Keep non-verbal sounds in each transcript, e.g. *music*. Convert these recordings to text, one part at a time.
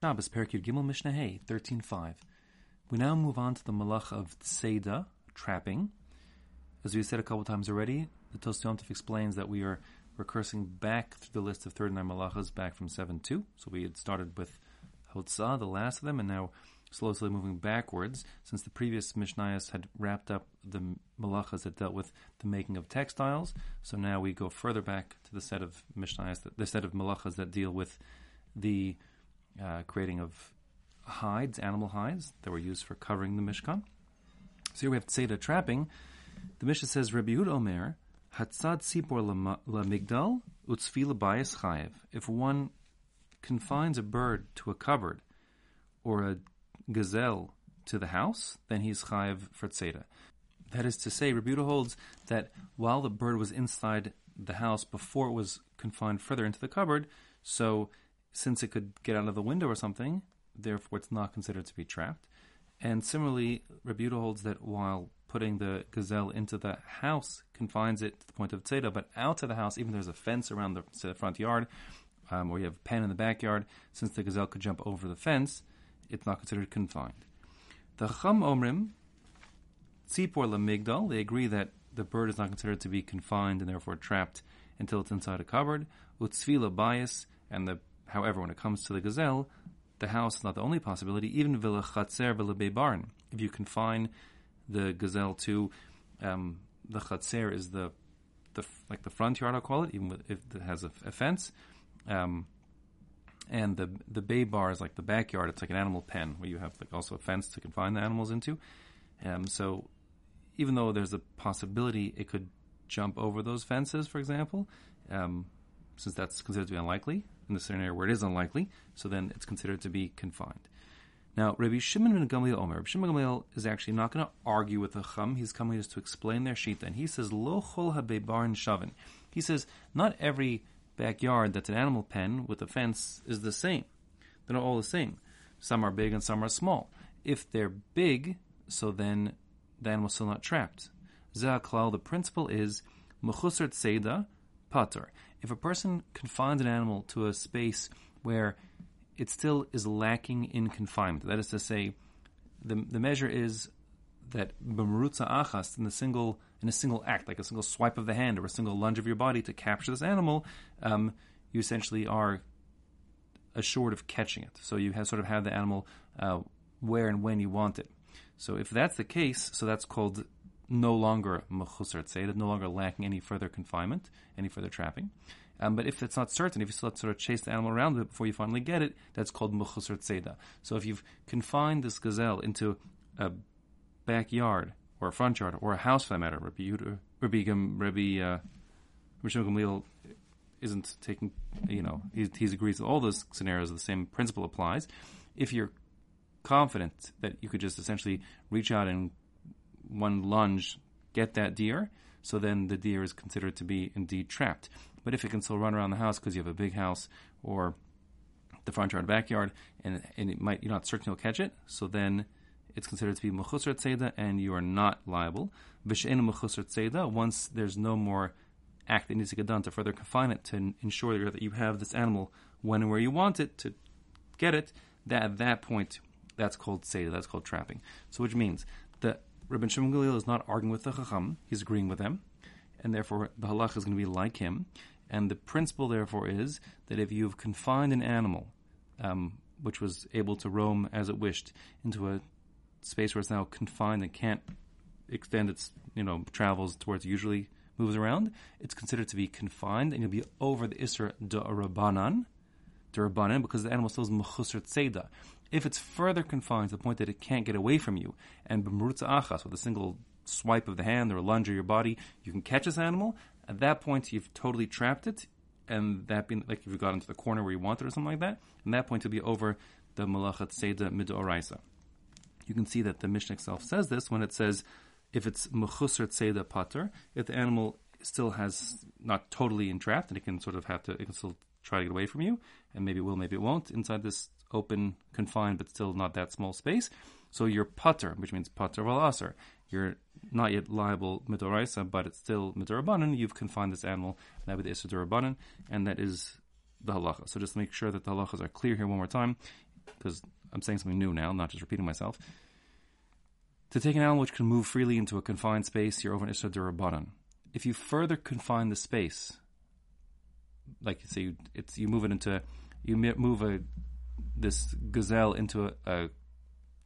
Shabbos Perek Yud Gimel Mishnah Hey, 13.5. We now move on to the malach of Tzeda, trapping. As we said a couple times already, the Tosfos explains that we are recursing back through the list of 39 malachas back from 7-2. So we had started with Hotzah, the last of them, and now slowly, slowly moving backwards, since the previous Mishnayos had wrapped up the malachas that dealt with the making of textiles. So now we go further back to the set of Mishnayos, the set of malachas that deal with the uh, creating of hides, animal hides that were used for covering the Mishkan. So here we have Tzeda trapping. The Mishnah says, Rabbi Yud Omer, Hatzad Tzipor la Migdal, Utzfila Bayas Chayev. If one confines a bird to a cupboard or a gazelle to the house, then he's Chayev for Tzeda. That is to say, Yehuda holds that while the bird was inside the house before it was confined further into the cupboard, so since it could get out of the window or something, therefore it's not considered to be trapped. And similarly, Rebuta holds that while putting the gazelle into the house confines it to the point of tzeda, but out of the house, even there's a fence around the front yard, um, or you have a pen in the backyard, since the gazelle could jump over the fence, it's not considered confined. The Chum Omrim, Tzipor Lamigdal, they agree that the bird is not considered to be confined and therefore trapped until it's inside a cupboard. Utzvila bias, and the However, when it comes to the gazelle, the house is not the only possibility. Even villa chatzer villa barn. If you confine the gazelle to um, the chatzer is the the like the front yard, I'll call it, even if it has a, a fence. Um, and the the bay bar is like the backyard. It's like an animal pen where you have like also a fence to confine the animals into. Um, so even though there's a possibility it could jump over those fences, for example, um, since that's considered to be unlikely, in the scenario where it is unlikely, so then it's considered to be confined. Now, Rabbi Shimon ben Gamliel Omer, Rabbi Shimon ben Gamliel is actually not going to argue with the Chum. He's coming just to explain their sheet. And he says, Lo chol habivarin shavin. He says, not every backyard that's an animal pen with a fence is the same. They're not all the same. Some are big and some are small. If they're big, so then the animal's still not trapped. Zaklal, the principle is, Mechusar Tzeda, Pater if a person confines an animal to a space where it still is lacking in confinement, that is to say, the, the measure is that b'merutza achas in the single in a single act, like a single swipe of the hand or a single lunge of your body to capture this animal, um, you essentially are assured of catching it. So you have sort of have the animal uh, where and when you want it. So if that's the case, so that's called no longer mechusar tzeda, no longer lacking any further confinement, any further trapping. Um, but if it's not certain, if you still have to sort of chase the animal around before you finally get it, that's called mechusar tzeda. So if you've confined this gazelle into a backyard or a front yard or a house for that matter, Rabbi Yudah, Rabbi Rabbi uh, Gamliel isn't taking, you know, he, he agrees with all those scenarios. The same principle applies. If you're confident that you could just essentially reach out and one lunge get that deer, so then the deer is considered to be indeed trapped. But if it can still run around the house because you have a big house or the front yard, backyard, and, and it might you're not certain you'll catch it, so then it's considered to be mechusar tzeda, and you are not liable. V'she'en mechusar tzeda. Once there's no more act that needs to get done to further confine it to ensure that you have this animal when and where you want it to get it, that at that point that's called tzeda. That's called trapping. So which means the Rabbi Shimon Gamliel is not arguing with the Chacham; he's agreeing with them, and therefore the halach is going to be like him. And the principle, therefore, is that if you've confined an animal, um, which was able to roam as it wished, into a space where it's now confined and can't extend its you know travels towards usually moves around, it's considered to be confined, and you'll be over the isra da'arabanan, da'arabanan, because the animal still is mechusar tzeda. If it's further confined to the point that it can't get away from you, and b'mrutza achas, with a single swipe of the hand or a lunge of your body, you can catch this animal, at that point you've totally trapped it, and that being like if you got into the corner where you want it or something like that, at that point you'll be over the malachat tzeda midoraisa. You can see that the Mishnah itself says this when it says if it's mechusar tzeda pater, if the animal still has not totally entrapped and it can sort of have to, it can still try to get away from you, and maybe it will, maybe it won't, inside this open, confined, but still not that small space. So you're putter, which means putter val aser. You're not yet liable midoraisa, but it's still midorabanan. You've confined this animal, that would be the and that is the halacha. So just make sure that the halachas are clear here one more time. because I'm saying something new now, not just repeating myself. To take an animal which can move freely into a confined space, you're over an Issa If you further confine the space, like you say you, it's you move it into you move a this gazelle into a, a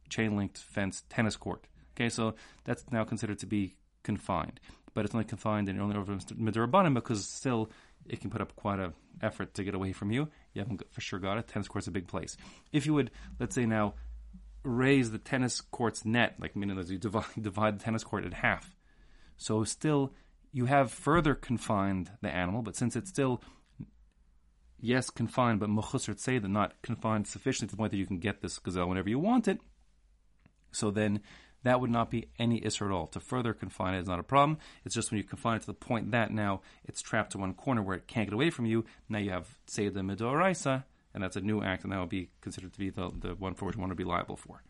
chain linked fence tennis court. Okay, so that's now considered to be confined, but it's only confined and only over Midrabanan because still it can put up quite a effort to get away from you. You haven't for sure got it. Tennis court's a big place. If you would, let's say now, raise the tennis court's net, like meaning that you divide, *laughs* divide the tennis court in half, so still you have further confined the animal, but since it's still yes confined, but mechusar tzeda not confined sufficiently to the point that you can get this gazelle whenever you want it, so then that would not be any isra at all. To further confine it is not a problem. It's just when you confine it to the point that now it's trapped to one corner where it can't get away from you, now you have, the midoraisa, and that's a new act, and that would be considered to be the, the one for which one would be liable for.